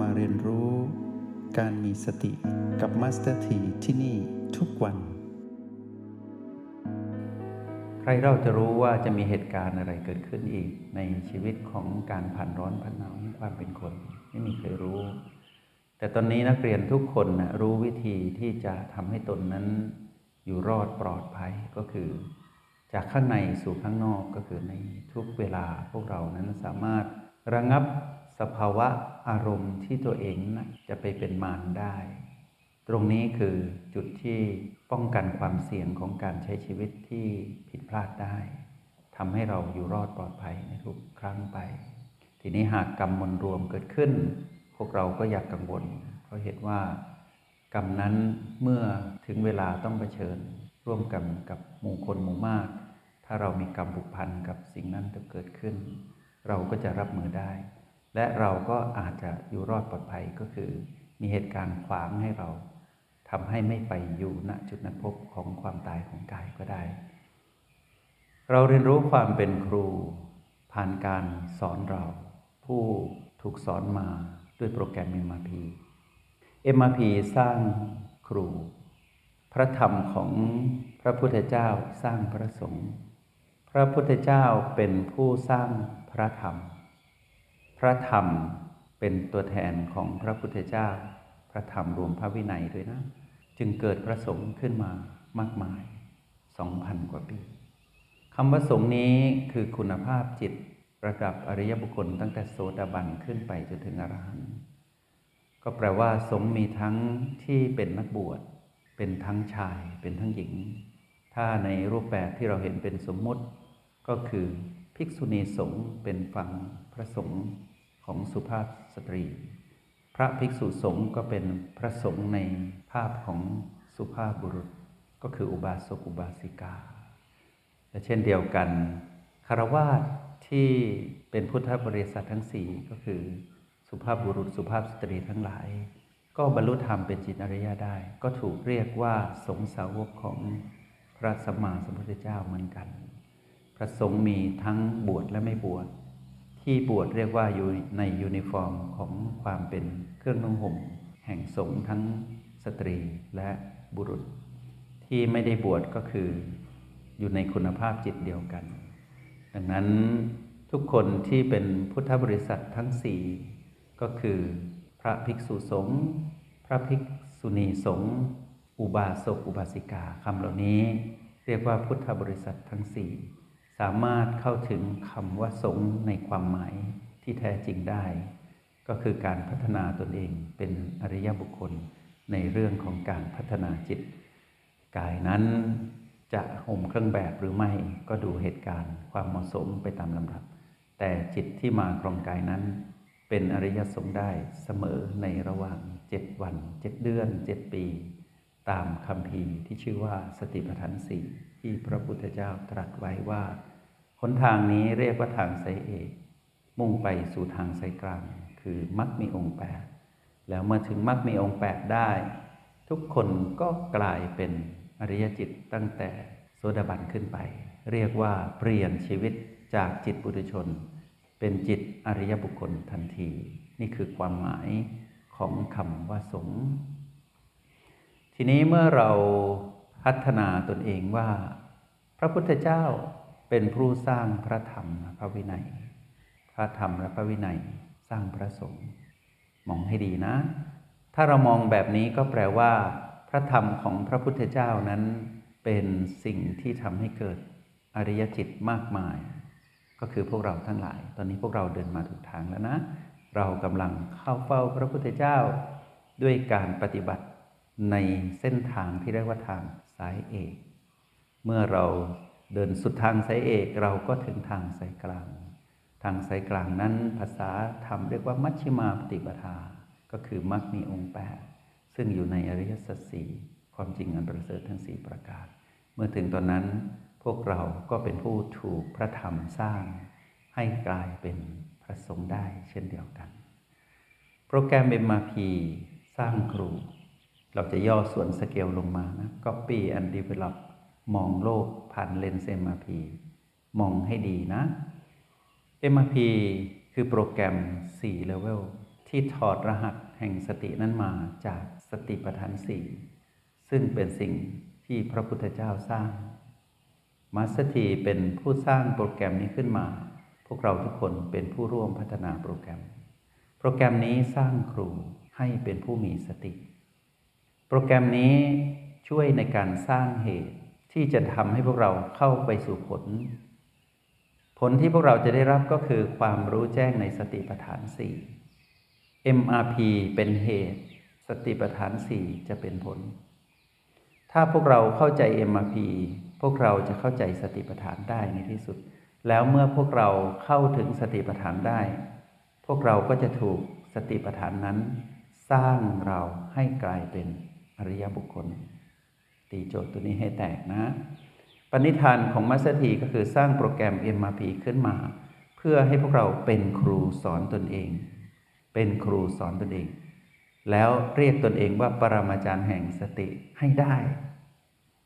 มาเรียนรู้ การมีสติกับ Master ทีที่นี่ทุกวัน ใครเราจะรู้ว่าจะมีเหตุการณ์อะไรเกิดขึ้นอีก ในชีวิตของการผ่านร้อนผ่านหนาวความเป็นคน ไม่มีใครรู้ แต่ตอนนี้นักเรียนทุกคนนะรู้วิธีที่จะทำให้ตนนั้น อยู่รอดปลอดภัยก็คือ จากข้างในสู่ข้างนอกก็คือในทุกเวลาพวกเรานั้นสามารถระงับ สภาวะอารมณ์ที่ตัวเองจะไปเป็นมารได้ ตรงนี้คือจุดที่ป้องกันความเสี่ยงของการใช้ชีวิตที่ผิดพลาดได้ทำให้เราอยู่รอดปลอดภัยในทุกครั้งไป ทีนี้หากกรรมมวลรวมเกิดขึ้น พวกเราก็อยากกังวล เพราะเหตุว่ากรรมนั้นเมื่อถึงเวลาต้องเผชิญ ร่วมกันกับหมู่คนหมู่มาก ถ้าเรามีกรรมผูกพันกับสิ่งนั้นจะเกิดขึ้น เราก็จะรับมือได้ และเราก็อาจจะอยู่รอดปลอดภัยก็คือ มีเหตุการณ์ขวางให้เราทำให้ไม่ไปอยู่ณจุดนัดพบของความตายของกายก็ได้ เราเรียนรู้ความเป็นครู ผ่านการสอนเรา ผู้ถูกสอนมาด้วยโปรแกรม MRP MRP สร้างครู พระธรรมของพระพุทธเจ้าสร้างพระสงฆ์พระพุทธเจ้าเป็นผู้สร้างพระธรรม พระธรรมเป็นตัวแทนของพระพุทธเจ้า พระธรรมรวมพระวินัยด้วยนะ จึงเกิดพระสงฆ์ขึ้นมามากมายสองพันกว่าปีคำว่าสงฆ์นี้คือคุณภาพจิตระดับอริยบุคคลตั้งแต่โสดาบันขึ้นไปจนถึงอรหันต์ก็แปลว่าสงฆ์มีทั้งที่เป็นนักบวช เป็นทั้งชาย เป็นทั้งหญิง ถ้าในรูปแบบที่เราเห็นเป็นสมมุติ ก็คือภิกษุณีสงฆ์เป็นฝั่งพระสงฆ์ ของสุภาพสตรี พระภิกษุสงฆ์ก็เป็นพระสงฆ์ในภาพของสุภาพบุรุษ ก็คืออุบาสกอุบาสิกาและเช่นเดียวกันคารวาสที่เป็นพุทธบริษัททั้งสี่ก็คือสุภาพบุรุษสุภาพสตรีทั้งหลาย ก็บรรลุธรรมเป็นจิตอริยได้ ก็ถูกเรียกว่าสงสาวกของพระสัมมาสัมพุทธเจ้าเหมือนกัน พระสงฆ์มีทั้งบวชและไม่บวช ที่บวชเรียกว่าอยู่ในยูนิฟอร์มของความเป็นเครื่องนุ่งห่มแห่งสงฆ์ทั้งสตรีและบุรุษ ที่ไม่ได้บวชก็คืออยู่ในคุณภาพจิตเดียวกัน ดังนั้นทุกคนที่เป็นพุทธบริษัททั้งสี่ก็คือพระภิกษุสงฆ์พระภิกษุณีสงฆ์อุบาสกอุบาสิกาคำเหล่านี้ เรียกว่าพุทธบริษัททั้งสี่ สามารถเข้าถึงคำว่าสงในความหมายที่แท้จริงได้ ก็คือการพัฒนาตนเองเป็นอริยบุคคลในเรื่องของการพัฒนาจิต กายนั้นจะห่มเครื่องแบบหรือไม่ก็ดูเหตุการณ์ความเหมาะสมไปตามลำดับ แต่จิตที่มาครองกายนั้น เป็นอริยสงฆ์ได้เสมอในระหว่างเจ็ดวันเจ็ดเดือนเจ็ดปี ตามคำพีที่ชื่อว่าสติปัฏฐานสี่ ที่พระพุทธเจ้าตรัสไว้ว่าหนทางนี้เรียกว่าทางสายเอกมุ่งไปสู่ทางสายกลาง คือมรรคมีองค์แปดแล้วเมื่อถึงมรรคมีองค์แปดได้ ทุกคนก็กลายเป็นอริยจิตตั้งแต่โสดาบันขึ้นไป เรียกว่าเปลี่ยนชีวิตจากจิตบุตุชน เป็นจิตอริยบุคคลทันที นี่คือความหมายของคำว่าสงทีนี้เมื่อเรา พัฒนาตนเองว่า พระพุทธเจ้าเป็นผู้สร้างพระธรรมพระวินัย พระธรรมและพระวินัยสร้างพระสงฆ์มองให้ดีนะ ถ้าเรามองแบบนี้ก็แปลว่า พระธรรมของพระพุทธเจ้านั้น เป็นสิ่งที่ทำให้เกิดอริยจิตมากมาย ก็คือพวกเราทั้งหลาย ตอนนี้พวกเราเดินมาถูกทางแล้วนะ เรากำลังเข้าเฝ้าพระพุทธเจ้า ด้วยการปฏิบัติในเส้นทางที่เรียกว่าทาง สายเอก เมื่อเราเดินสุดทางสายเอกเราก็ถึงทางสายกลาง ทางสายกลางนั้นภาษาธรรมเรียกว่ามัชฌิมาปฏิปทา ก็คือมรรคมีองค์แปดซึ่งอยู่ในอริยสัจสี่ความจริงอันประเสริฐทั้งสี่ประการ เมื่อถึงตอนนั้นพวกเราก็เป็นผู้ถูกพระธรรมสร้าง ให้กลายเป็นพระสงฆ์ได้เช่นเดียวกัน โปรแกรม MRP สร้างครู เราจะย่อส่วนสเกลลงมานะ Copy and Develop มองโลกผ่านเลนส์ MRP มองให้ดีนะ MRP คือโปรแกรม 4 Level ที่ถอดรหัสแห่งสตินั้นมาจากสติปัฏฐานสี่ซึ่งเป็นสิ่งที่พระพุทธเจ้าสร้างมัสถีเป็นผู้สร้างโปรแกรมนี้ขึ้นมา พวกเราทุกคนเป็นผู้ร่วมพัฒนาโปรแกรม โปรแกรมนี้สร้างครูให้เป็นผู้มีสติ โปรแกรมนี้ช่วยในการสร้างเหตุที่จะทำให้พวกเราเข้าไปสู่ผล ผลที่พวกเราจะได้รับก็คือความรู้แจ้งในสติปัฏฐานสี่ MRP เป็นเหตุ สติปัฏฐานสี่จะเป็นผล ถ้าพวกเราเข้าใจ MRP พวกเราจะเข้าใจสติปัฏฐานได้ในที่สุด แล้วเมื่อพวกเราเข้าถึงสติปัฏฐานได้ พวกเราก็จะถูกสติปัฏฐานนั้น สร้างเราให้กลายเป็น อริยบุคคล ตีโจทย์ตัวนี้ให้แตกนะ ปณิธานของมัสถีก็คือสร้างโปรแกรม MRP ขึ้นมา เพื่อให้พวกเราเป็นครูสอนตนเอง เป็นครูสอนตนเอง แล้วเรียกตนเองว่าปรมาจารย์แห่งสติให้ได้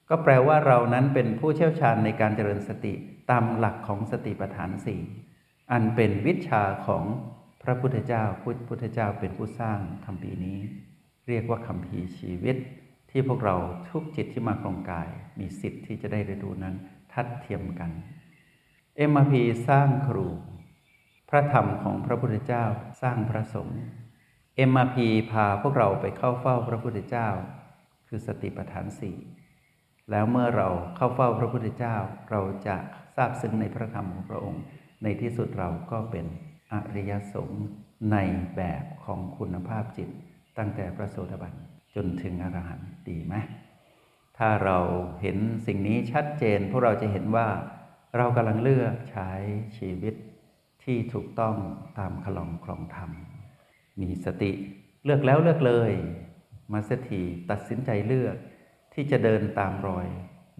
ก็แปลว่าเรานั้นเป็นผู้เชี่ยวชาญในการเจริญสติตามหลักของสติปัฏฐานสี่อันเป็นวิชาของพระพุทธเจ้าพุทธเจ้าเป็นผู้สร้างคำพีนี้ เรียกว่าคำพีชีวิต ที่พวกเราทุกจิตที่มาครองกาย มีสิทธิ์ที่จะได้เรียนรู้นั้น ทัดเทียมกันเอ็มพีสร้างครู พระธรรมของพระพุทธเจ้าสร้างพระสงฆ์ MRP พาพวกเราไปเข้าเฝ้าพระพุทธเจ้า คือสติปัฏฐานสี่แล้วเมื่อเราเข้าเฝ้าพระพุทธเจ้า เราจะทราบซึ้งในพระธรรมของพระองค์ ในที่สุดเราก็เป็นอริยสงฆ์ในแบบของคุณภาพจิต ตั้งแต่พระโสดาบันจนถึงอรหันต์ดีไหมถ้าเราเห็นสิ่งนี้ชัดเจน พวกเราจะเห็นว่าเรากำลังเลือกใช้ชีวิตที่ถูกต้องตามคลองคลองธรรม มีสติเลือกแล้วเลือกเลย มาสถีตัดสินใจเลือกที่จะเดินตามรอย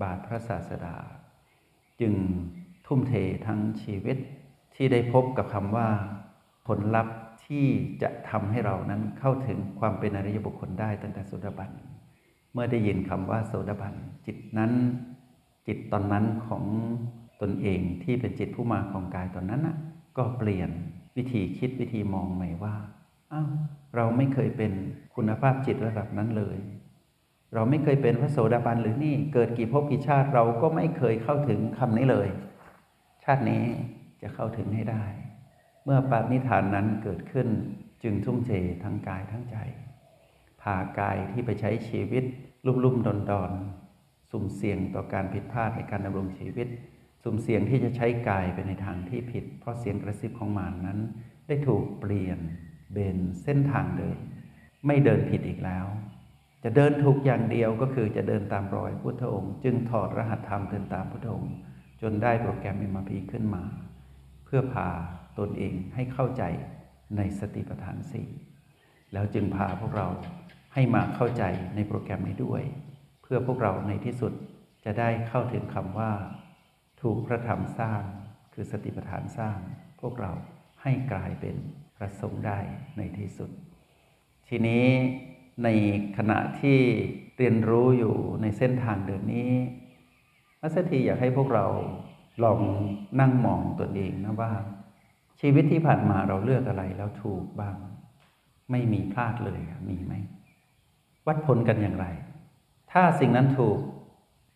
บาทพระศาสดา จึงทุ่มเททั้งชีวิตที่ได้พบกับคำว่าผลลัพธ์ ที่จะทำให้เรานั้นเข้าถึงความเป็นอริยบุคคลได้ตั้งแต่โสดาบัน เมื่อได้ยินคำว่าโสดาบัน จิตนั้น จิตตอนนั้นของตนเองที่เป็นจิตผู้มาของกายตอนนั้นนะก็เปลี่ยนวิธีคิดวิธีมองใหม่ว่าอ้าวเราไม่เคยเป็นคุณภาพจิตระดับนั้นเลย เราไม่เคยเป็นพระโสดาบันหรือนี่เกิดกี่ภพกี่ชาติเราก็ไม่เคยเข้าถึงคำนี้เลย ชาตินี้จะเข้าถึงให้ได้ เมื่อปาณิธานนั้นเกิดขึ้นจึงทุ่มเททั้งกายทั้งใจ พากายที่ไปใช้ชีวิตลุ่มลุ่มดอนดอนสุ่มเสี่ยงต่อการผิดพลาดในการดำรงชีวิต สุ่มเสี่ยงที่จะใช้กายไปในทางที่ผิด เพราะเสียงกระซิบของมารนนั้น ได้ถูกเปลี่ยนเบนเส้นทางเดิน ไม่เดินผิดอีกแล้ว จะเดินถูกอย่างเดียวก็คือจะเดินตามรอยพุทธองค์ จึงถอดรหัสธรรมเดินตามพุทธองค์ จนได้โปรแกรมเอ็มพีขึ้นมา เพื่อพา ตนเองให้เข้าใจในสติปัฏฐานสี่แล้วจึงพาพวกเราให้มาเข้าใจในโปรแกรมนี้ด้วย เพื่อพวกเราในที่สุดจะได้เข้าถึงคำว่า ถูกพระธรรมสร้าง คือสติปัฏฐานสร้าง พวกเราให้กลายเป็นพระสงฆ์ได้ในที่สุด ทีนี้ในขณะที่เรียนรู้อยู่ในเส้นทางเดินนี้มัสถีอยากให้พวกเราลองนั่งมองตัวเองนะว่า ชีวิตที่ผ่านมาเราเลือกอะไรแล้วถูกบ้าง ไม่มีพลาดเลยมีไหมวัดผลกันอย่างไร ถ้าสิ่งนั้นถูก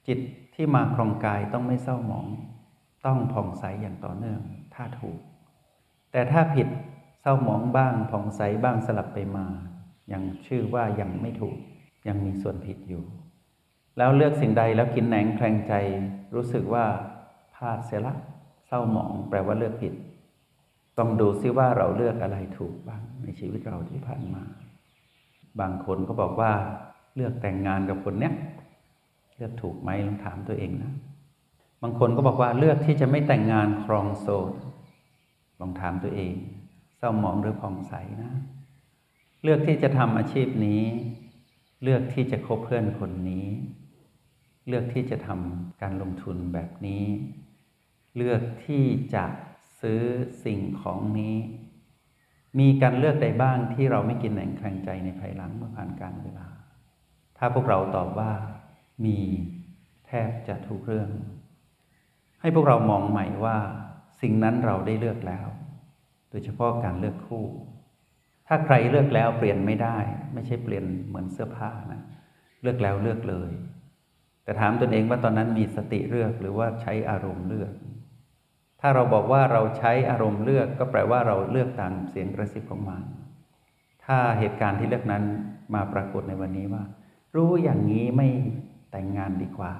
จิตที่มาครองกายต้องไม่เศร้าหมอง ต้องผ่องใสอย่างต่อเนื่อง ถ้าถูก แต่ถ้าผิดเศร้าหมองบ้างผ่องใสบ้างสลับไปมา ยังชื่อว่ายังไม่ถูก ยังมีส่วนผิดอยู่ แล้วเลือกสิ่งใดแล้วกินแหนงแคลงใจ รู้สึกว่าพลาดเสียละเศร้าหมองแปลว่าเลือกผิด ต้องดูซิว่าเราเลือกอะไรถูกบ้างในชีวิตเราที่ผ่านมา บางคนก็บอกว่าเลือกแต่งงานกับคนเนี้ยเลือกถูกไหมลองถามตัวเองนะ บางคนก็บอกว่าเลือกที่จะไม่แต่งงานครองโสดลองถามตัวเอง เศร้าหมองหรือผ่องใสนะ เลือกที่จะทำอาชีพนี้ เลือกที่จะคบเพื่อนคนนี้ เลือกที่จะทำการลงทุนแบบนี้ เลือกที่จะ ซื้อสิ่งของนี้ มีการเลือกใดบ้างที่เราไม่กินแหน่งแข่งใจในภายหลังเมื่อผ่านการเวลา ถ้าพวกเราตอบว่ามีแทบจะทุกเรื่อง ให้พวกเรามองใหม่ว่าสิ่งนั้นเราได้เลือกแล้ว โดยเฉพาะการเลือกคู่ ถ้าใครเลือกแล้วเปลี่ยนไม่ได้ ไม่ใช่เปลี่ยนเหมือนเสื้อผ้านะเลือกแล้วเลือกเลย แต่ถามตนเองว่าตอนนั้นมีสติเลือกหรือว่าใช้อารมณ์เลือก ถ้าเราบอกว่าเราใช้อารมณ์เลือกก็แปลว่าเราเลือกตามเสียงกระซิบของมันถ้าเหตุการณ์ที่เลือกนั้นมาปรากฏในวันนี้ว่า รู้อย่างนี้ไม่แต่งงานดีกว่า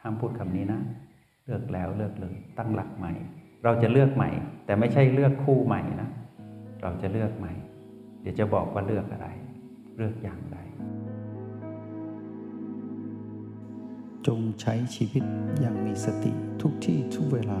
ห้ามพูดคำนี้นะ เลือกแล้วเลือกเลยตั้งหลักใหม่ เราจะเลือกใหม่ แต่ไม่ใช่เลือกคู่ใหม่นะ เราจะเลือกใหม่ เดี๋ยวจะบอกว่าเลือกอะไร เลือกอย่างไร จงใช้ชีวิตอย่างมีสติทุกที่ทุกเวลา